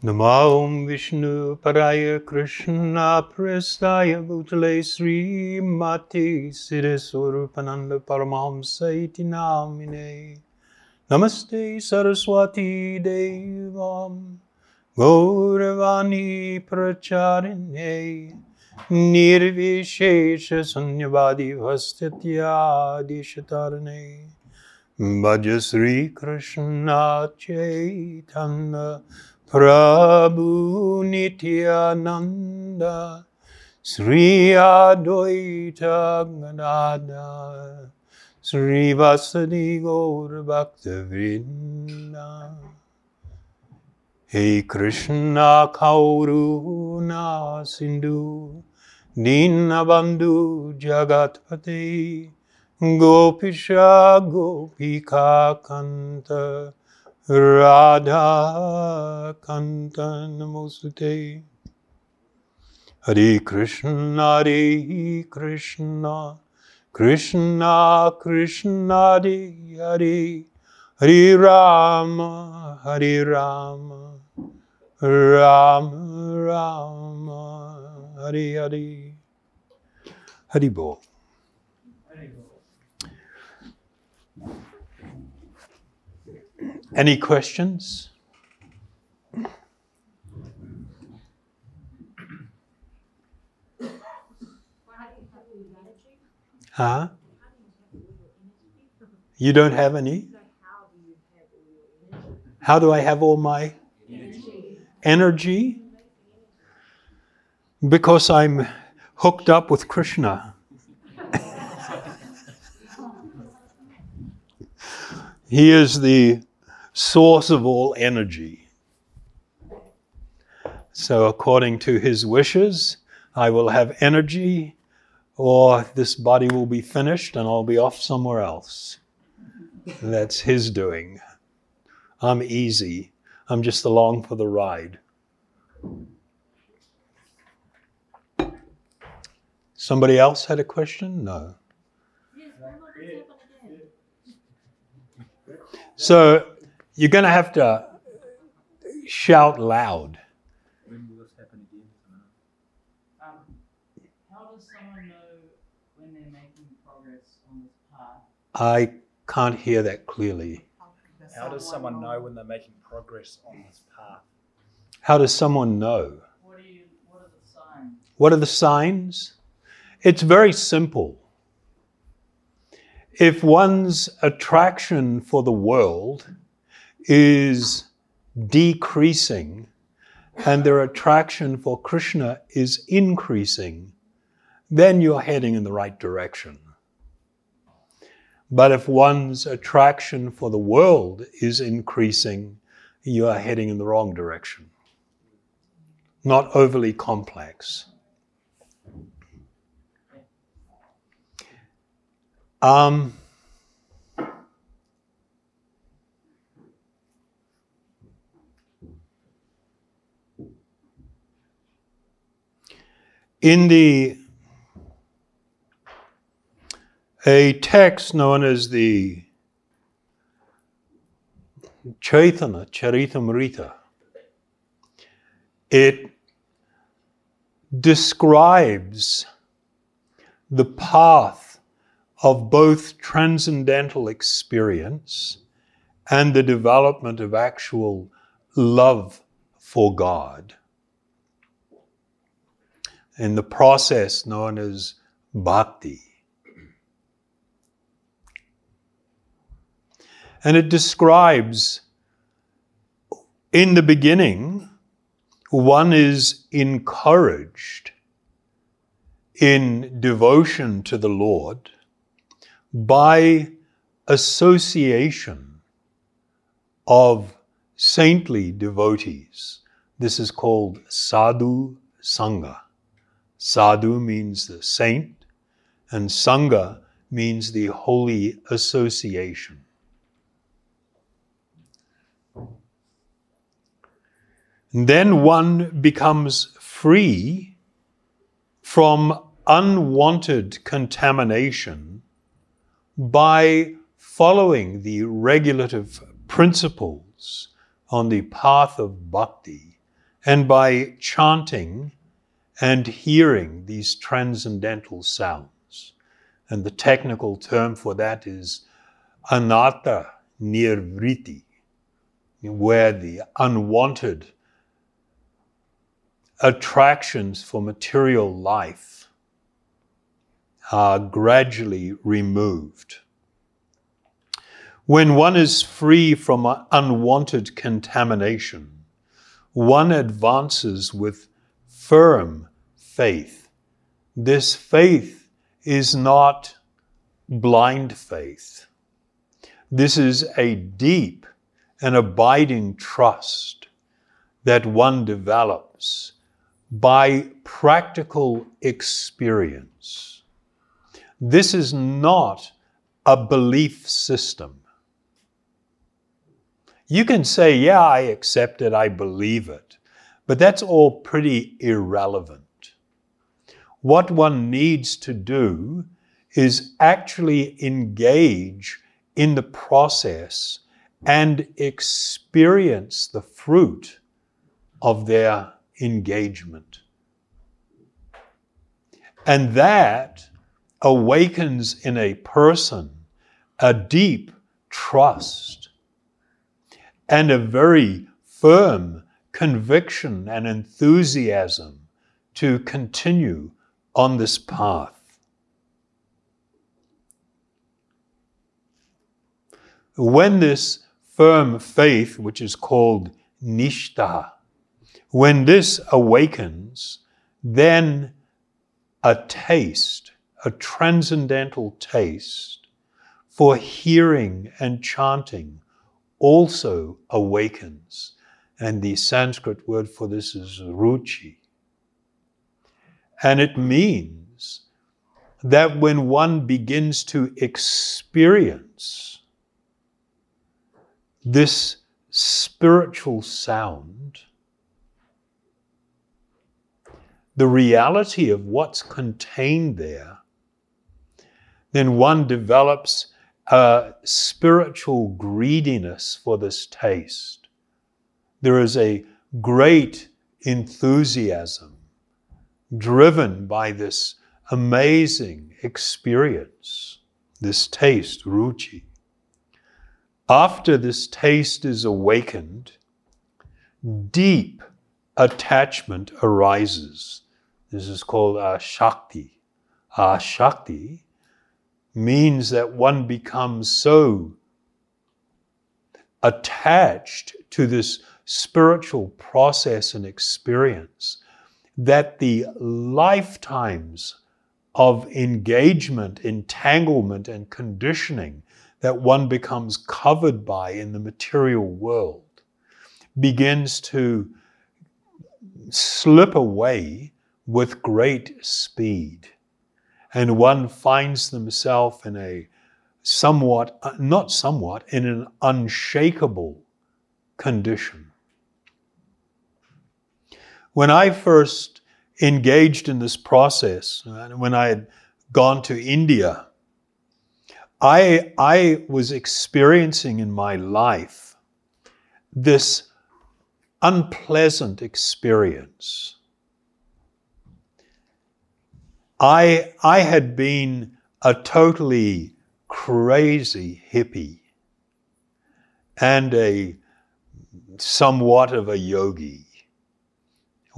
Namo Vishnu Paraya Krishna Prestaya Bhutale Sri Mati Siddheswarupananda Paramahamsa Iti Namine. Namaste Saraswati Devam. Gauravani Pracharine. Nirvishesha Sunyavadi Prabhu Nityananda Sri Advaita Gadada Sri Vasadi Gaur Bhakta Hey Krishna Kauruna Sindhu Dinabandhu Jagatpati Gopisha Gopika Kanta Radha Kanta Namosute Hare Krishna Hare Krishna. Krishna Krishna Hare Hare. Hare Rama Hare Rama. Rama Rama Hare Hare. Hare Bol Any questions? Huh? You don't have any? How do I have all my energy? Because I'm hooked up with Krishna. he is the source of all energy. So, according to his wishes, I will have energy, or this body will be finished and I'll be off somewhere else. That's his doing. I'm easy. I'm just along for the ride. Somebody else had a question? No. So you're going to have to shout loud. When will this happen again? Um, how does someone know when they're making progress on this path? I can't hear that clearly. How does someone know when they're making progress on this path? How does someone know? What you? What are the signs? What are the signs? It's very simple. If one's attraction for the world is decreasing and their attraction for Krishna is increasing, then you're heading in the right direction. But if one's attraction for the world is increasing, you are heading in the wrong direction. Not overly complex. Um, in the a text known as the Chaitanya Charitamrita, it describes the path of both transcendental experience and the development of actual love for God in the process known as bhakti. And it describes in the beginning, one is encouraged in devotion to the Lord by association of saintly devotees. This is called sadhu sangha. Sadhu means the saint, and Sangha means the holy association. And then one becomes free from unwanted contamination by following the regulative principles on the path of bhakti And by chanting and hearing these transcendental sounds, and the technical term for that is anartha nivritti, where the unwanted attractions for material life are gradually removed. When one is free from unwanted contamination, one advances with firm faith. This faith is not blind faith. This is a deep and abiding trust that one develops by practical experience. This is not a belief system. You can say, yeah, I accept it, I believe it, but that's all pretty irrelevant. What one needs to do is actually engage in the process and experience the fruit of their engagement. And that awakens in a person a deep trust and a very firm conviction and enthusiasm to continue on this path. When this firm faith, which is called nishtha, when this awakens, then a taste, a transcendental taste for hearing and chanting also awakens. And the Sanskrit word for this is ruchi. And it means that when one begins to experience this spiritual sound, the reality of what's contained there, then one develops a spiritual greediness for this taste. There is a great enthusiasm driven by this amazing experience, this taste, ruchi. After this taste is awakened, deep attachment arises. This is called ashakti. Ashakti means that one becomes so attached to this spiritual process and experience that the lifetimes of engagement, entanglement, and conditioning that one becomes covered by in the material world begins to slip away with great speed and one finds themselves in a somewhat, not somewhat, in an unshakable condition. When I first engaged in this process, when I had gone to India, I, I was experiencing in my life this unpleasant experience. I, I had been a totally crazy hippie and a somewhat of a yogi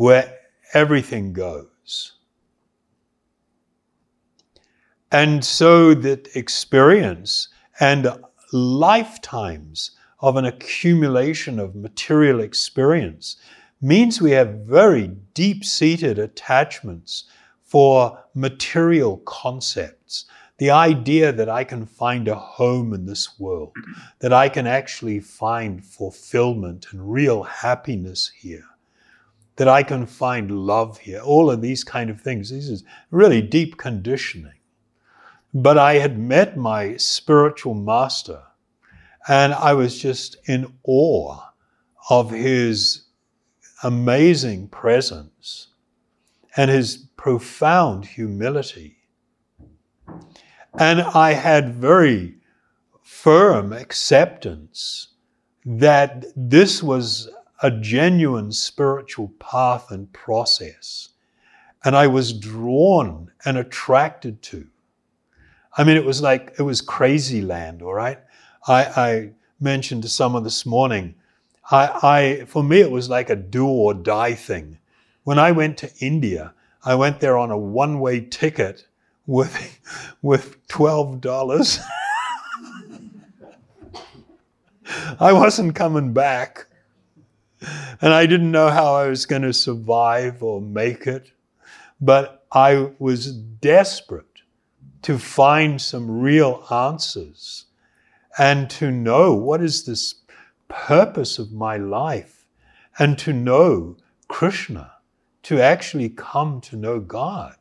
where everything goes. And so that experience and lifetimes of an accumulation of material experience means we have very deep seated attachments for material concepts. The idea that I can find a home in this world, that I can actually find fulfillment and real happiness here, that I can find love here, all of these kind of things. This is really deep conditioning. But I had met my spiritual master and I was just in awe of his amazing presence and his profound humility. And I had very firm acceptance that this was a genuine spiritual path and process. And I was drawn and attracted to. I mean, it was like, it was crazy land, all right? I, I mentioned to someone this morning, I, I, for me, it was like a do or die thing. When I went to India, I went there on a one way ticket with, with $12. I wasn't coming back. And I didn't know how I was going to survive or make it. But I was desperate to find some real answers and to know what is this purpose of my life and to know Krishna, to actually come to know God.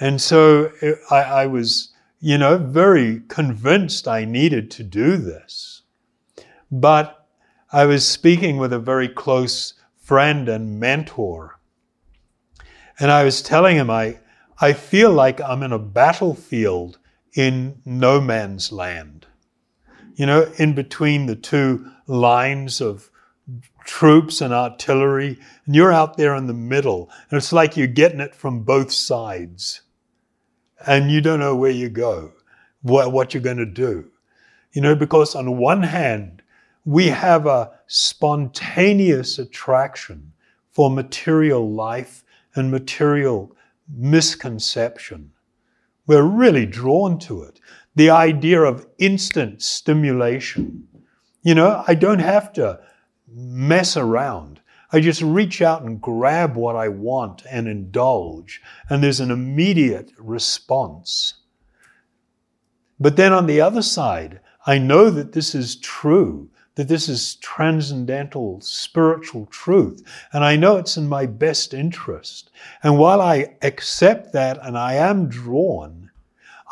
And so eh, I, I was, you know, very convinced I needed to do this. But I was speaking with a very close friend and mentor. And I was telling him, I, I feel like I'm in a battlefield in no man's land. You know, in between the two lines of troops and artillery, and you're out there in the middle, and it's like you're getting it from both sides. And you don't know where you go, what, what you're going to do. You know, because on one hand, we have a spontaneous attraction for material life and material misconception. We're really drawn to it. The idea of instant stimulation. You know, I don't have to mess around. I just reach out and grab what I want and indulge, and there's an immediate response. But then on the other side, I know that this is true that this is transcendental spiritual truth. And I know it's in my best interest. And while I accept that and I am drawn,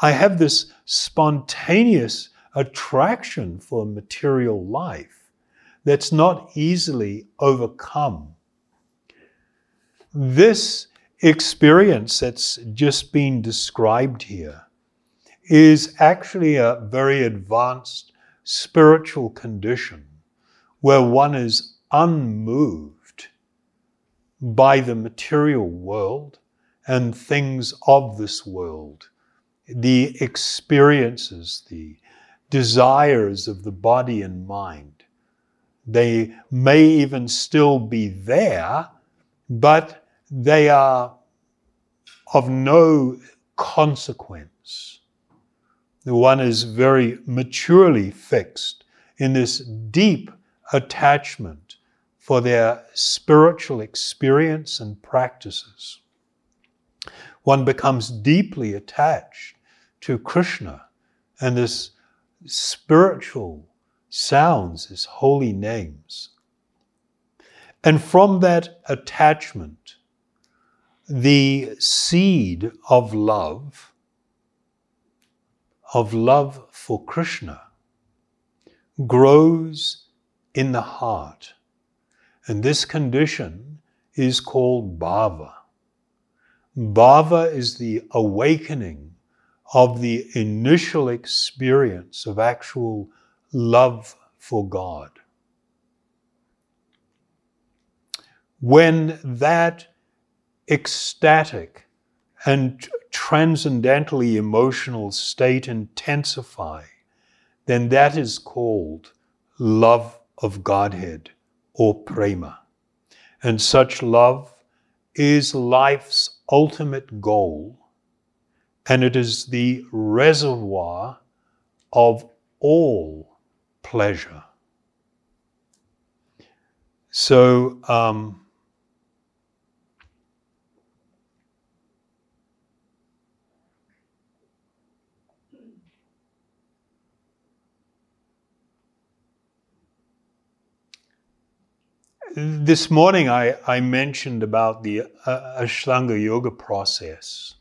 I have this spontaneous attraction for material life that's not easily overcome. This experience that's just been described here is actually a very advanced spiritual condition where one is unmoved by the material world and things of this world, the experiences, the desires of the body and mind. They may even still be there, but they are of no consequence. One is very maturely fixed in this deep attachment for their spiritual experience and practices. One becomes deeply attached to Krishna and this spiritual sounds, his holy names. And from that attachment, the seed of love of love for Krishna grows in the heart. And this condition is called bhava. Bhava is the awakening of the initial experience of actual love for God. When that ecstatic and transcendentally emotional state intensify, then that is called love of Godhead or prema. And such love is life's ultimate goal, and it is the reservoir of all pleasure. So, um, this morning I, I mentioned about the uh, Ashtanga yoga process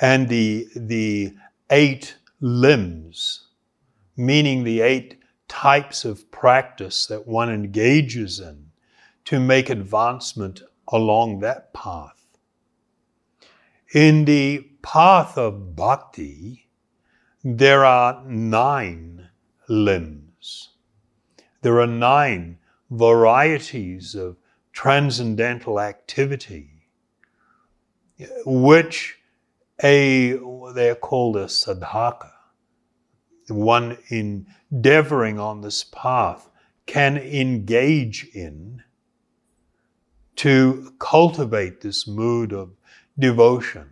and the, the eight limbs, meaning the eight types of practice that one engages in to make advancement along that path. In the path of bhakti, there are nine limbs. There are nine varieties of transcendental activity, which a they're called a sadhaka, one endeavoring on this path can engage in to cultivate this mood of devotion.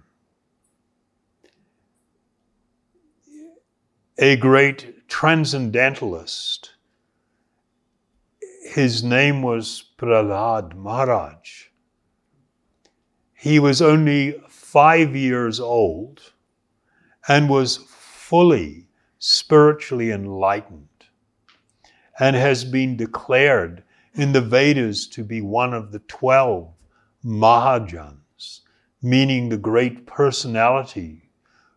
A great transcendentalist, his name was Prahlad Maharaj. He was only five years old and was fully spiritually enlightened and has been declared in the Vedas to be one of the 12 Mahajans, meaning the great personality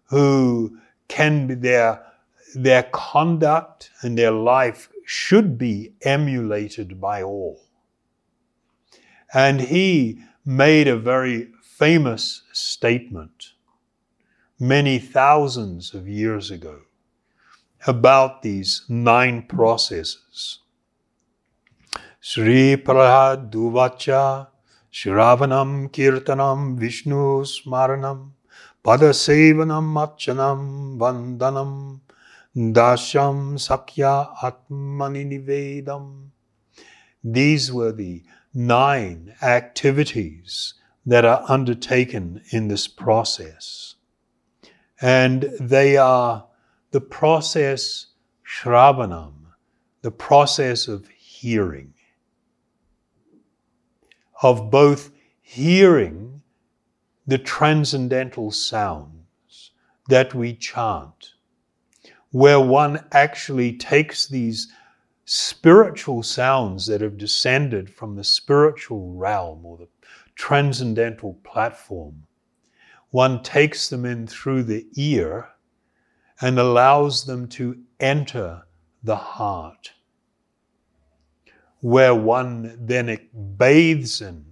who can be their, their conduct and their life should be emulated by all. And he made a very famous statement many thousands of years ago about these nine processes. Sri Prahlad Duvacha Shravanam Kirtanam Vishnu Smaranam Padasevanam Archanam Vandanam Dasham Sakya Atmani Nivedam. These were the nine activities that are undertaken in this process. And they are the process Shravanam, the process of hearing, of both hearing the transcendental sounds that we chant, where one actually takes these spiritual sounds that have descended from the spiritual realm or the transcendental platform. One takes them in through the ear and allows them to enter the heart, where one then bathes in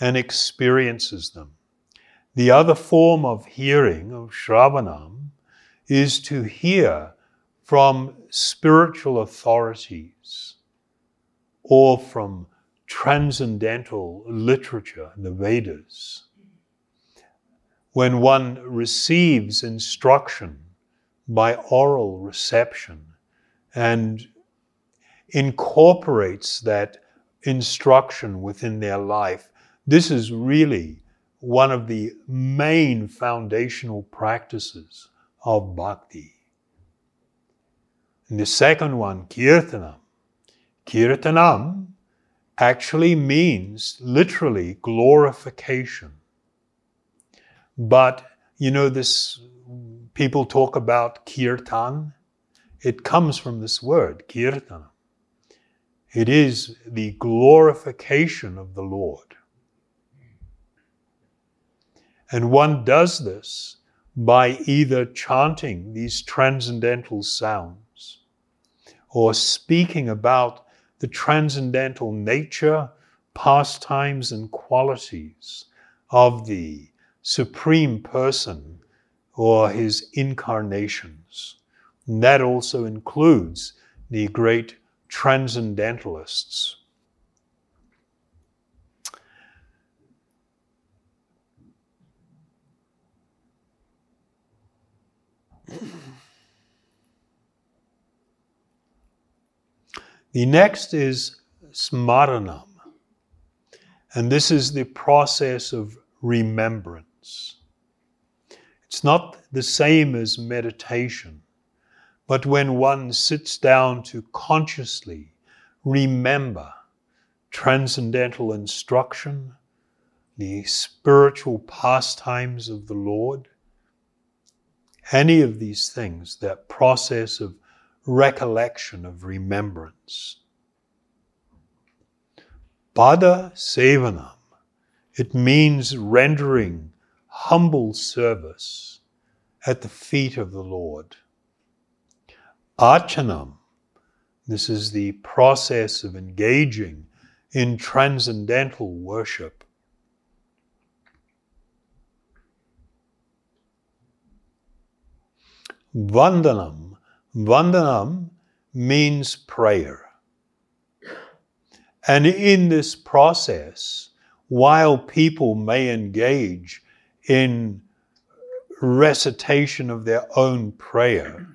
and experiences them. The other form of hearing, of Shravanam, is to hear from spiritual authorities or from transcendental literature, the Vedas. When one receives instruction by oral reception and incorporates that instruction within their life, this is really one of the main foundational practices of bhakti. And the second one, kirtanam. Kirtanam actually means literally glorification. But, you know, this people talk about kirtan. It comes from this word, kirtan. It is the glorification of the Lord. And one does this by either chanting these transcendental sounds or speaking about the transcendental nature, pastimes, and qualities of the Supreme Person or his incarnations. And that also includes the great transcendentalists. The next is smaranam. And this is the process of remembrance. It's not the same as meditation, but when one sits down to consciously remember transcendental instruction, the spiritual pastimes of the Lord, any of these things, that process of recollection, of remembrance. Pada Sevanam, it means rendering humble service at the feet of the Lord. Archanam, this is the process of engaging in transcendental worship. Vandanam, Vandanam means prayer. And in this process, while people may engage in recitation of their own prayer,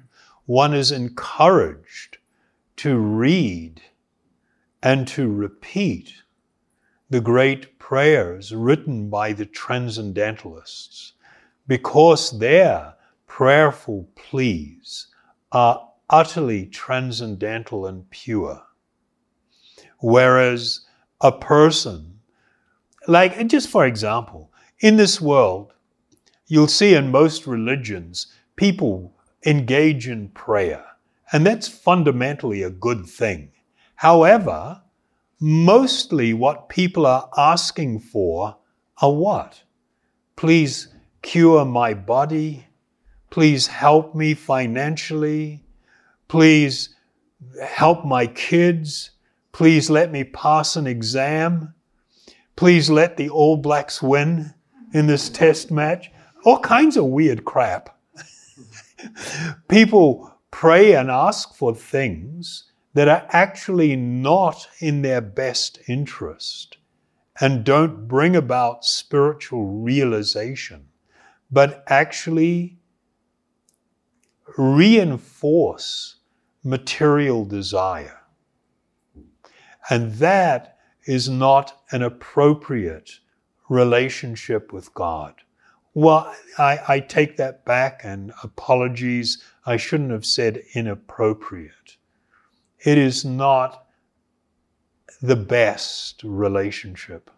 one is encouraged to read and to repeat the great prayers written by the transcendentalists because their prayerful pleas are utterly transcendental and pure. Whereas a person, like just for example, in this world, you'll see in most religions, people engage in prayer, and that's fundamentally a good thing. However, mostly what people are asking for are what? Please cure my body. Please help me financially. Please help my kids. Please let me pass an exam. Please let the All Blacks win in this test match. All kinds of weird crap. People pray and ask for things that are actually not in their best interest and don't bring about spiritual realization, but actually reinforce material desire. And that is not an appropriate relationship with God. Well, I, I, take that back and apologies. I shouldn't have said inappropriate. It is not the best relationship.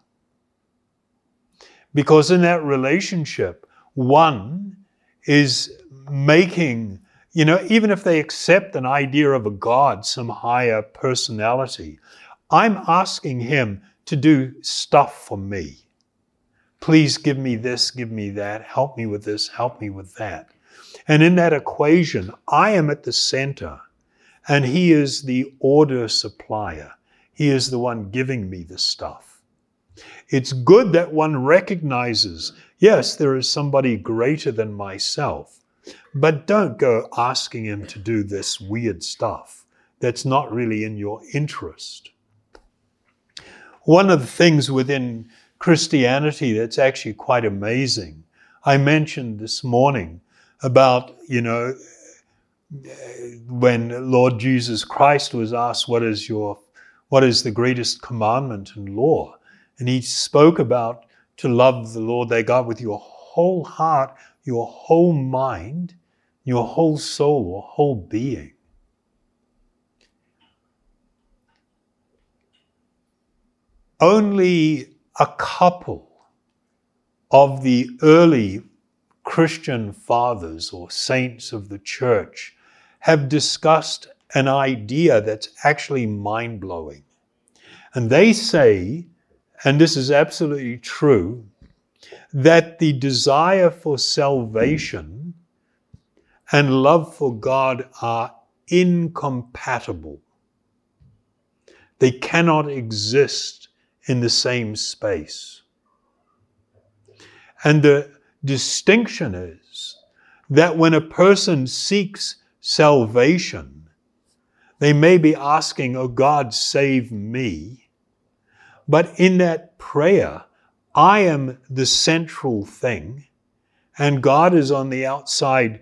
Because in that relationship, one is making you know, even if they accept an idea of a God, some higher personality, I'm asking Him to do stuff for me. Please give me this, give me that, help me with this, help me with that. And in that equation, I am at the center, and He is the order supplier. He is the one giving me the stuff. It's good that one recognizes, yes, there is somebody greater than myself. But don't go asking him to do this weird stuff that's not really in your interest. One of the things within Christianity that's actually quite amazing, I mentioned this morning about, you know, when Lord Jesus Christ was asked, What is your what is the greatest commandment and law? And he spoke about to love the Lord thy God with your whole heart, your whole mind, your whole soul or whole being. Only a couple of the early Christian fathers or saints of the church have discussed an idea that's actually mind blowing. And they say, and this is absolutely true, that the desire for salvation and love for God are incompatible. They cannot exist in the same space. And the distinction is that when a person seeks salvation, they may be asking, Oh God, save me. But in that prayer, I am the central thing, and God is on the outside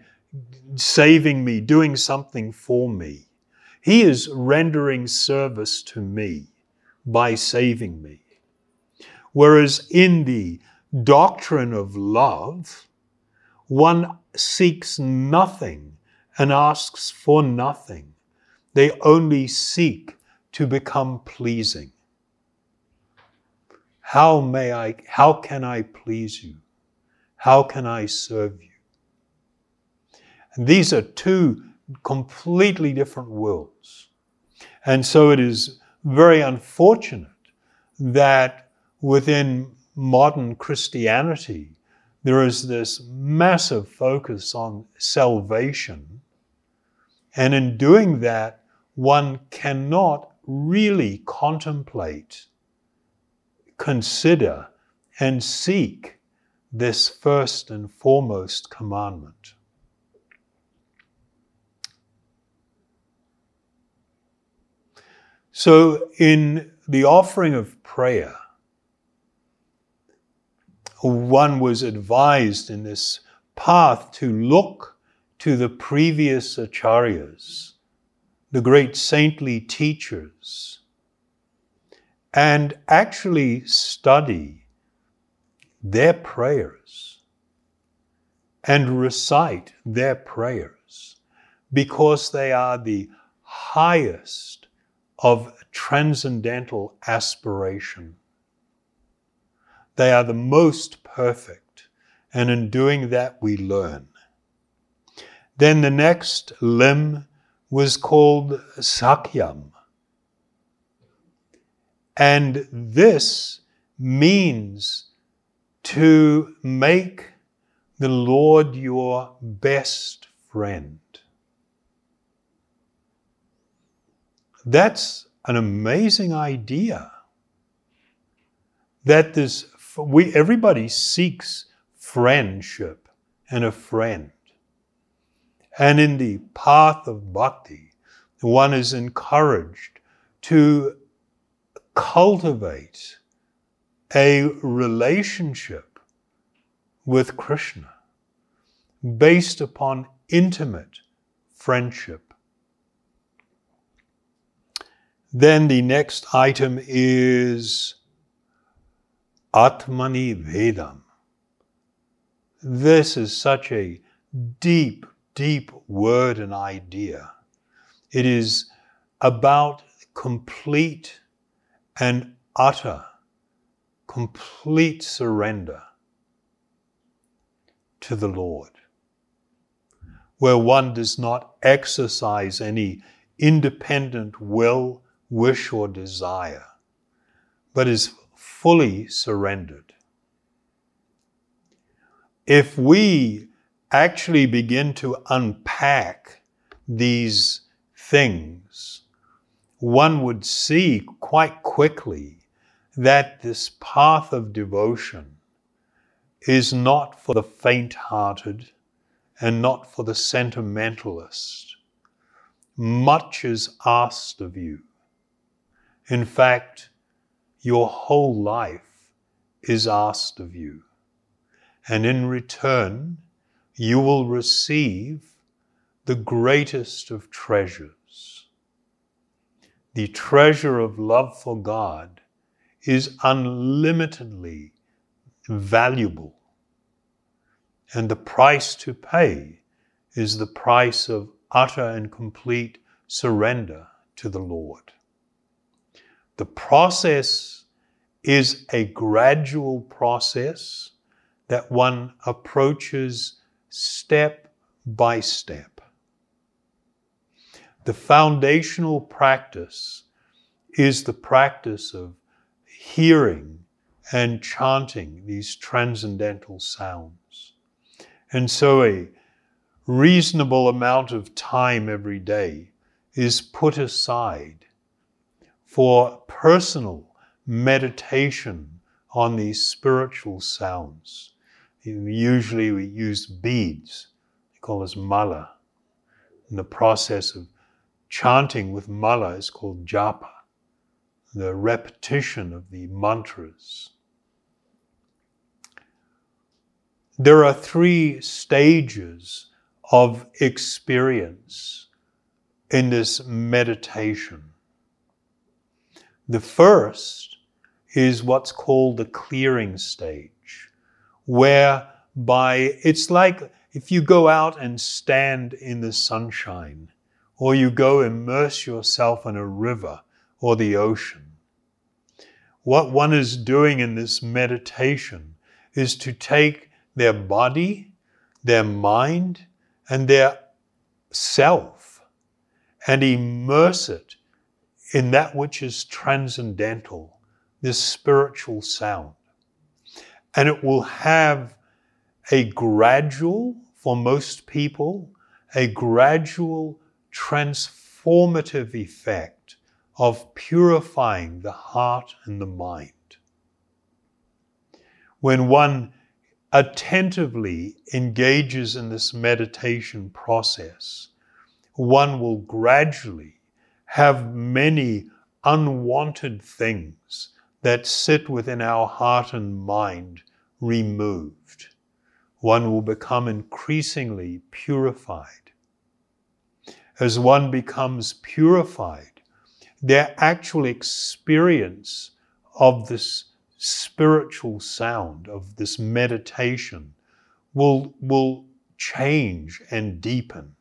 saving me, doing something for me. He is rendering service to me by saving me. Whereas in the doctrine of love, one seeks nothing and asks for nothing. They only seek to become pleasing. How may I, how can I please you? How can I serve you? And these are two completely different worlds. And so it is very unfortunate that within modern Christianity, there is this massive focus on salvation. And in doing that, one cannot really contemplate, consider, and seek this first and foremost commandment. So, in the offering of prayer, one was advised in this path to look to the previous acharyas, the great saintly teachers, and actually study their prayers and recite their prayers because they are the highest of transcendental aspiration. They are the most perfect, and in doing that, we learn. Then the next limb was called Sakyam. And this means to make the Lord your best friend. That's an amazing idea. That this we everybody seeks friendship and a friend. And in the path of bhakti, one is encouraged to cultivate a relationship with Krishna based upon intimate friendship. Then the next item is Atmani Vedam. This is such a deep, deep word and idea. It is about complete and utter, complete surrender to the Lord, where one does not exercise any independent will, wish, or desire, but is fully surrendered. If we actually begin to unpack these things, one would see quite quickly that this path of devotion is not for the faint hearted and not for the sentimentalist. Much is asked of you. In fact, your whole life is asked of you. And in return, you will receive the greatest of treasures. The treasure of love for God is unlimitedly valuable. And the price to pay is the price of utter and complete surrender to the Lord. The process is a gradual process that one approaches step by step. The foundational practice is the practice of hearing and chanting these transcendental sounds. And so a reasonable amount of time every day is put aside for personal meditation on these spiritual sounds. Usually we use beads, they call this mala. And the process of chanting with mala is called japa, the repetition of the mantras. There are three stages of experience in this meditation. The first is what's called the clearing stage, whereby it's like if you go out and stand in the sunshine, or you go immerse yourself in a river or the ocean. What one is doing in this meditation is to take their body, their mind, and their self and immerse it in that which is transcendental, this spiritual sound. And it will have a gradual, for most people, a gradual transformative effect of purifying the heart and the mind. When one attentively engages in this meditation process, one will gradually have many unwanted things that sit within our heart and mind removed. One will become increasingly purified. As one becomes purified, their actual experience of this spiritual sound, of this meditation, will, will change and deepen.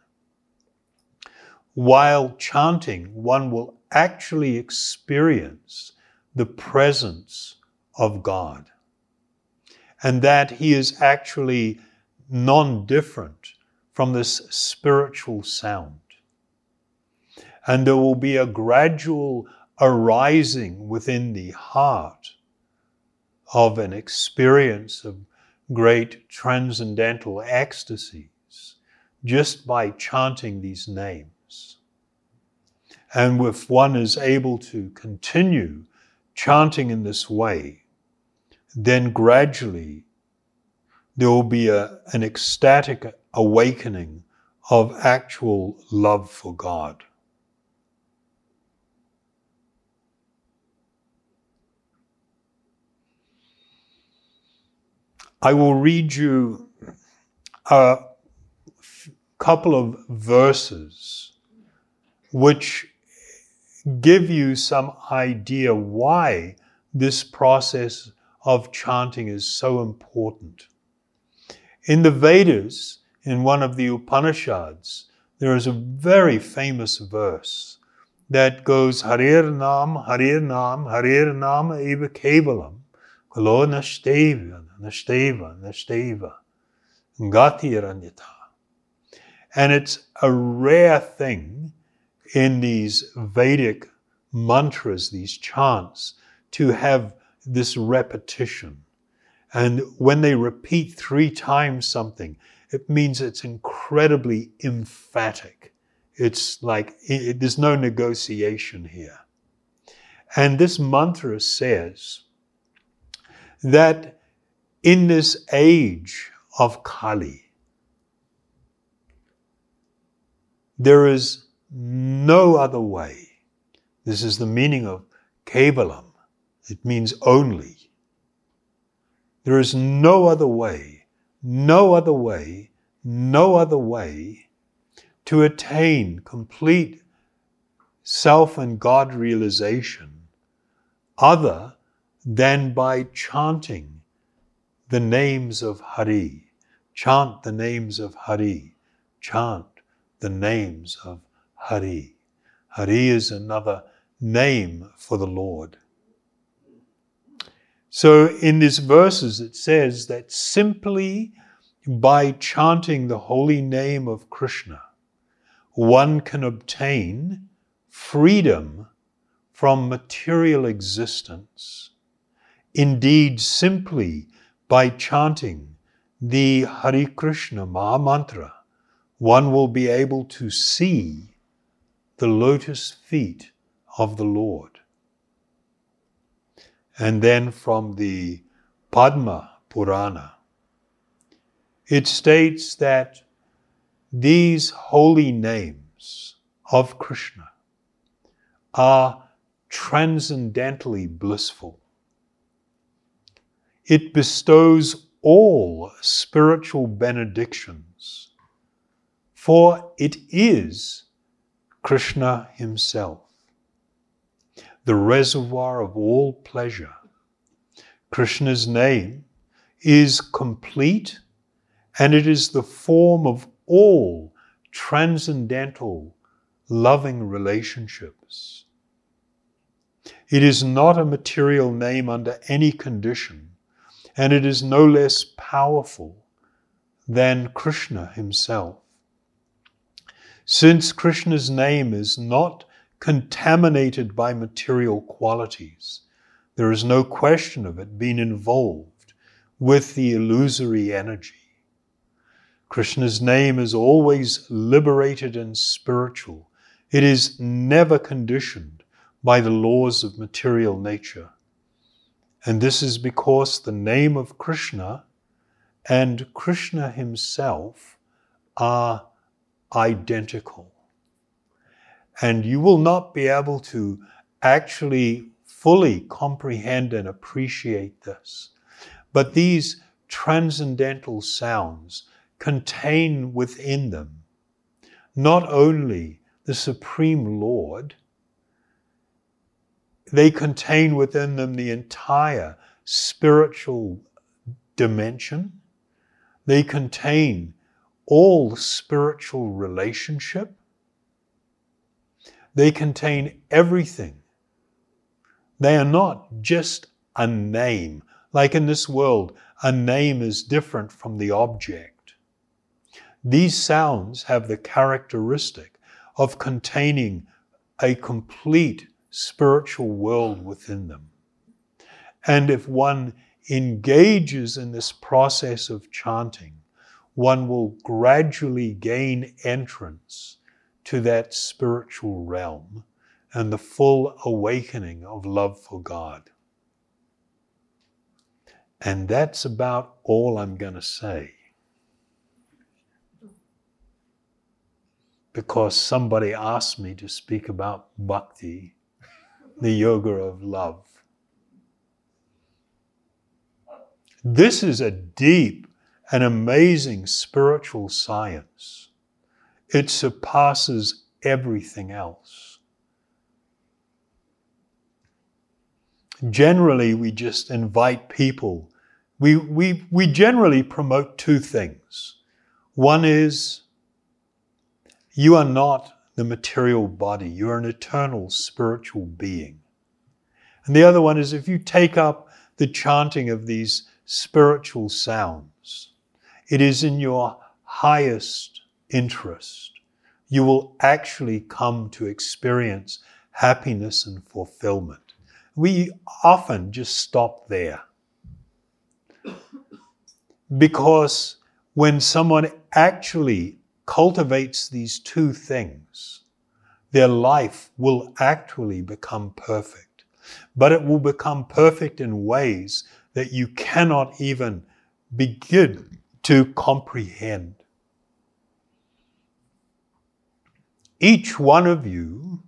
While chanting, one will actually experience the presence of God. And that He is actually non different from this spiritual sound. And there will be a gradual arising within the heart of an experience of great transcendental ecstasies just by chanting these names. And if one is able to continue chanting in this way, then gradually there will be a, an ecstatic awakening of actual love for God. I will read you a couple of verses which give you some idea why this process of chanting is so important. In the Vedas, in one of the Upanishads, there is a very famous verse that goes Harir Nam, Harir Nam, Harir Nam Eva Kevalam, Kalo Nashteva, Nashteva, Nashteva, Gati Ranyata. And it's a rare thing in these Vedic mantras, these chants, to have this repetition. And when they repeat three times something, it means it's incredibly emphatic. It's like it, there's no negotiation here. And this mantra says that in this age of Kali, there is no other way. This is the meaning of Kevalam. It means only. There is no other way, no other way, no other way to attain complete self and God realization other than by chanting the names of Hari. Chant the names of Hari. Chant the names of Hari. Hari is another name for the Lord. So in these verses, it says that simply by chanting the holy name of Krishna, one can obtain freedom from material existence. Indeed, simply by chanting the Hare Krishna Maha Mantra, one will be able to see the lotus feet of the Lord. And then from the Padma Purana, it states that these holy names of Krishna are transcendentally blissful. It bestows all spiritual benedictions, for it is Krishna Himself the reservoir of all pleasure. Krishna's name is complete and it is the form of all transcendental loving relationships. It is not a material name under any condition, and it is no less powerful than Krishna himself. Since Krishna's name is not contaminated by material qualities. There is no question of it being involved with the illusory energy. Krishna's name is always liberated and spiritual. It is never conditioned by the laws of material nature. And this is because the name of Krishna and Krishna himself are identical and you will not be able to actually fully comprehend and appreciate this. But these transcendental sounds contain within them not only the Supreme Lord, they contain within them the entire spiritual dimension. They contain all spiritual relationship. They contain everything. They are not just a name. Like in this world, a name is different from the object. These sounds have the characteristic of containing a complete spiritual world within them. And if one engages in this process of chanting, one will gradually gain entrance to that spiritual realm and the full awakening of love for God. And that's about all I'm going to say. Because somebody asked me to speak about bhakti, the yoga of love. This is a deep and amazing spiritual science. It surpasses everything else. Generally, we just invite people. We, we, we generally promote two things. One is you are not the material body, you're an eternal spiritual being. And the other one is if you take up the chanting of these spiritual sounds. It is in your highest interest. You will actually come to experience happiness and fulfillment. We often just stop there. Because when someone actually cultivates these two things, their life will actually become perfect. But it will become perfect in ways that you cannot even begin to comprehend. Each one of you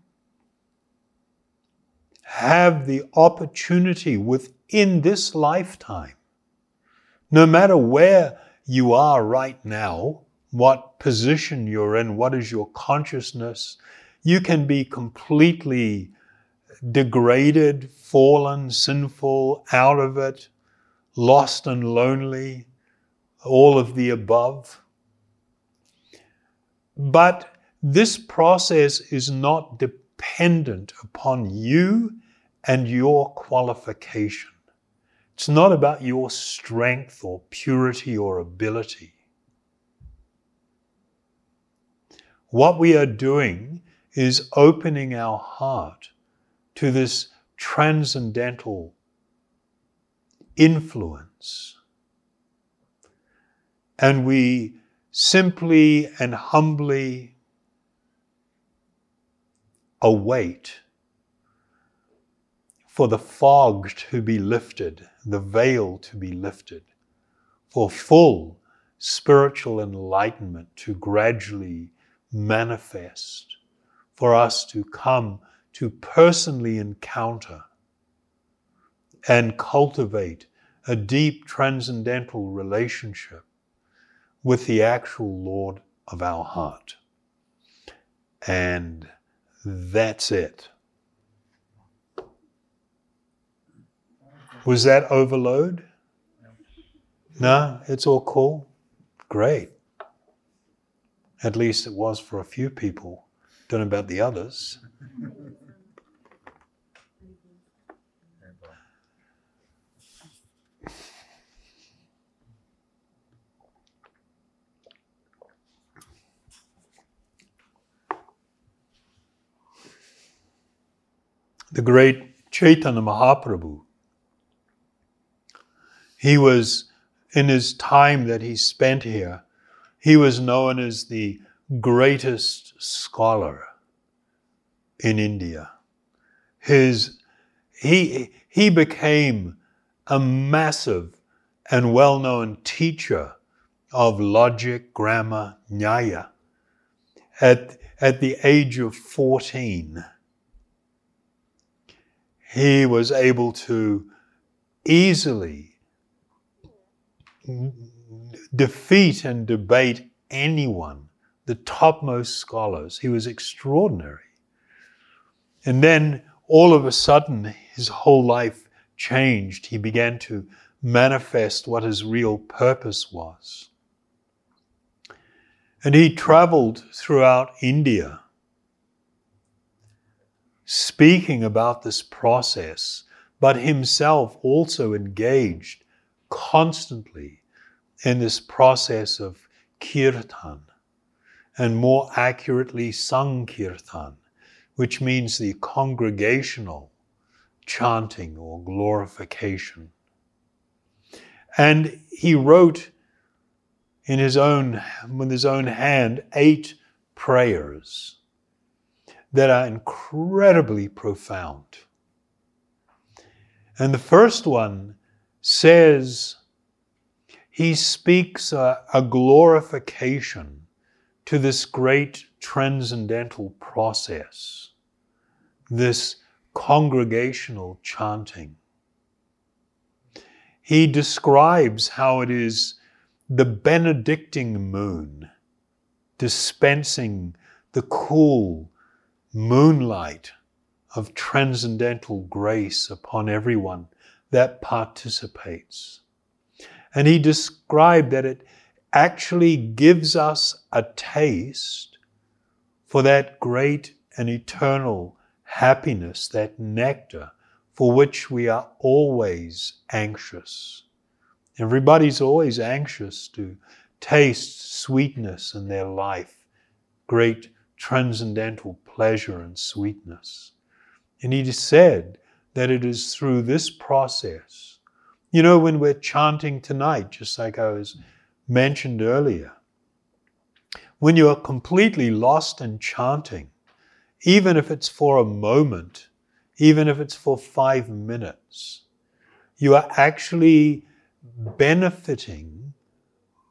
have the opportunity within this lifetime, no matter where you are right now, what position you're in, what is your consciousness, you can be completely degraded, fallen, sinful, out of it, lost and lonely, all of the above. But this process is not dependent upon you and your qualification. It's not about your strength or purity or ability. What we are doing is opening our heart to this transcendental influence. And we simply and humbly await for the fog to be lifted, the veil to be lifted, for full spiritual enlightenment to gradually manifest, for us to come to personally encounter and cultivate a deep transcendental relationship with the actual Lord of our heart. And that's it. Was that overload? No, it's all cool. Great. At least it was for a few people. Don't know about the others. the great Chaitanya Mahaprabhu. He was, in his time that he spent here, he was known as the greatest scholar in India. His, he, he became a massive and well known teacher of logic, grammar, nyaya at, at the age of 14 he was able to easily defeat and debate anyone, the topmost scholars. He was extraordinary. And then all of a sudden, his whole life changed. He began to manifest what his real purpose was. And he traveled throughout India speaking about this process, but himself also engaged constantly in this process of kirtan, and more accurately, sankirtan, which means the congregational chanting or glorification. And he wrote in his own, with his own hand, eight prayers that are incredibly profound. And the first one says, he speaks a, a glorification to this great transcendental process, this congregational chanting. He describes how it is the benedicting moon dispensing the cool moonlight of transcendental grace upon everyone that participates. And he described that it actually gives us a taste for that great and eternal happiness, that nectar for which we are always anxious. Everybody's always anxious to taste sweetness in their life, great transcendental pleasure and sweetness. And he said that it is through this process. You know, when we're chanting tonight, just like I was mentioned earlier, when you are completely lost in chanting, even if it's for a moment, even if it's for five minutes, you are actually benefiting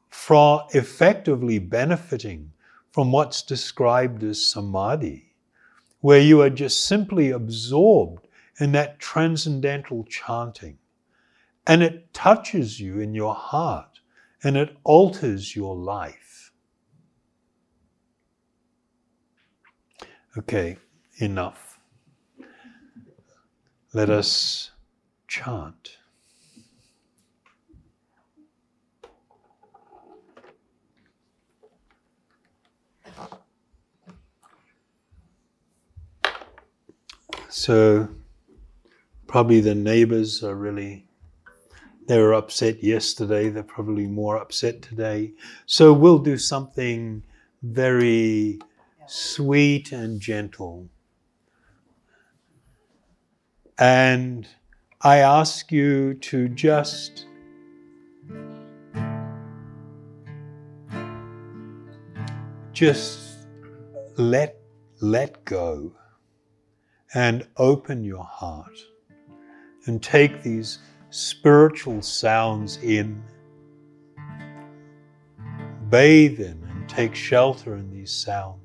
from, effectively benefiting from what's described as samadhi, where you are just simply absorbed in that transcendental chanting. And it touches you in your heart and it alters your life. Okay, enough. Let us chant. So, probably the neighbors are really, they were upset yesterday, they're probably more upset today. So, we'll do something very sweet and gentle. And I ask you to just just let let go and open your heart and take these spiritual sounds in. Bathe in and take shelter in these sounds.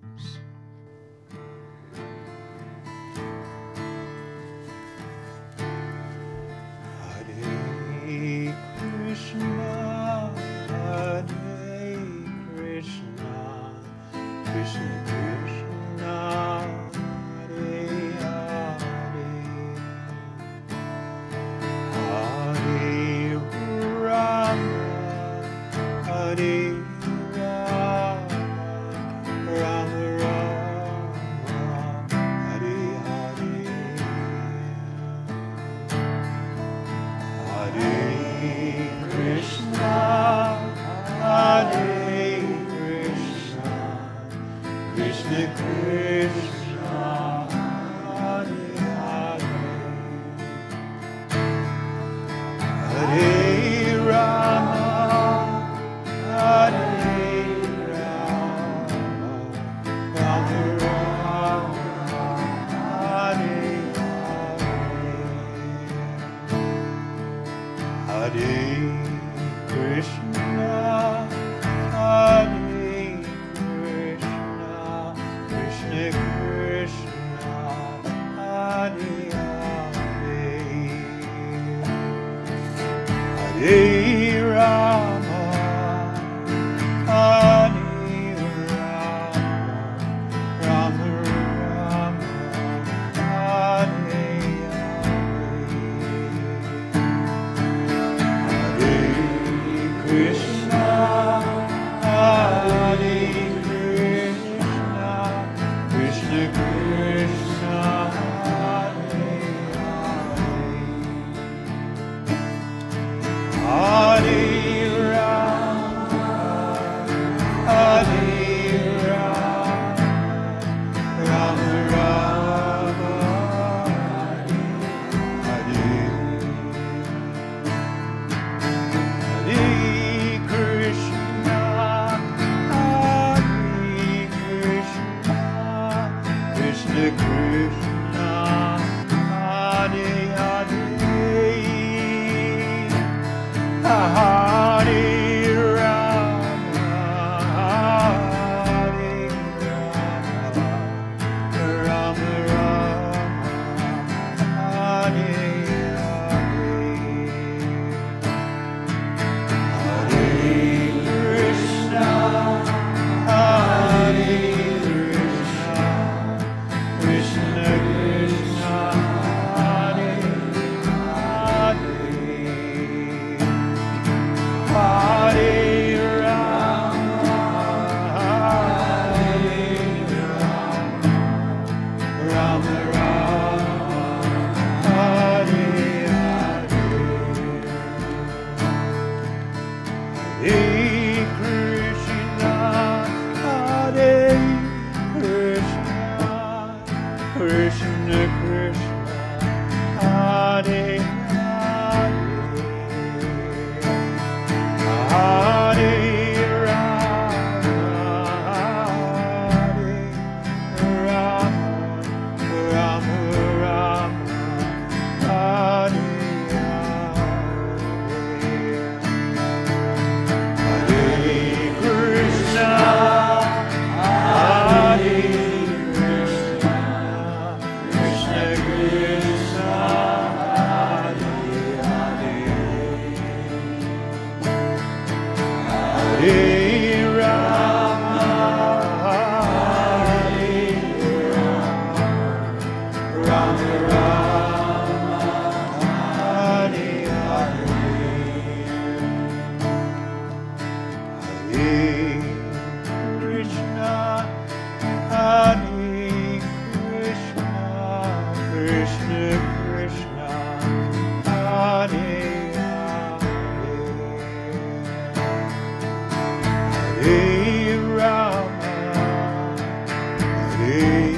Hare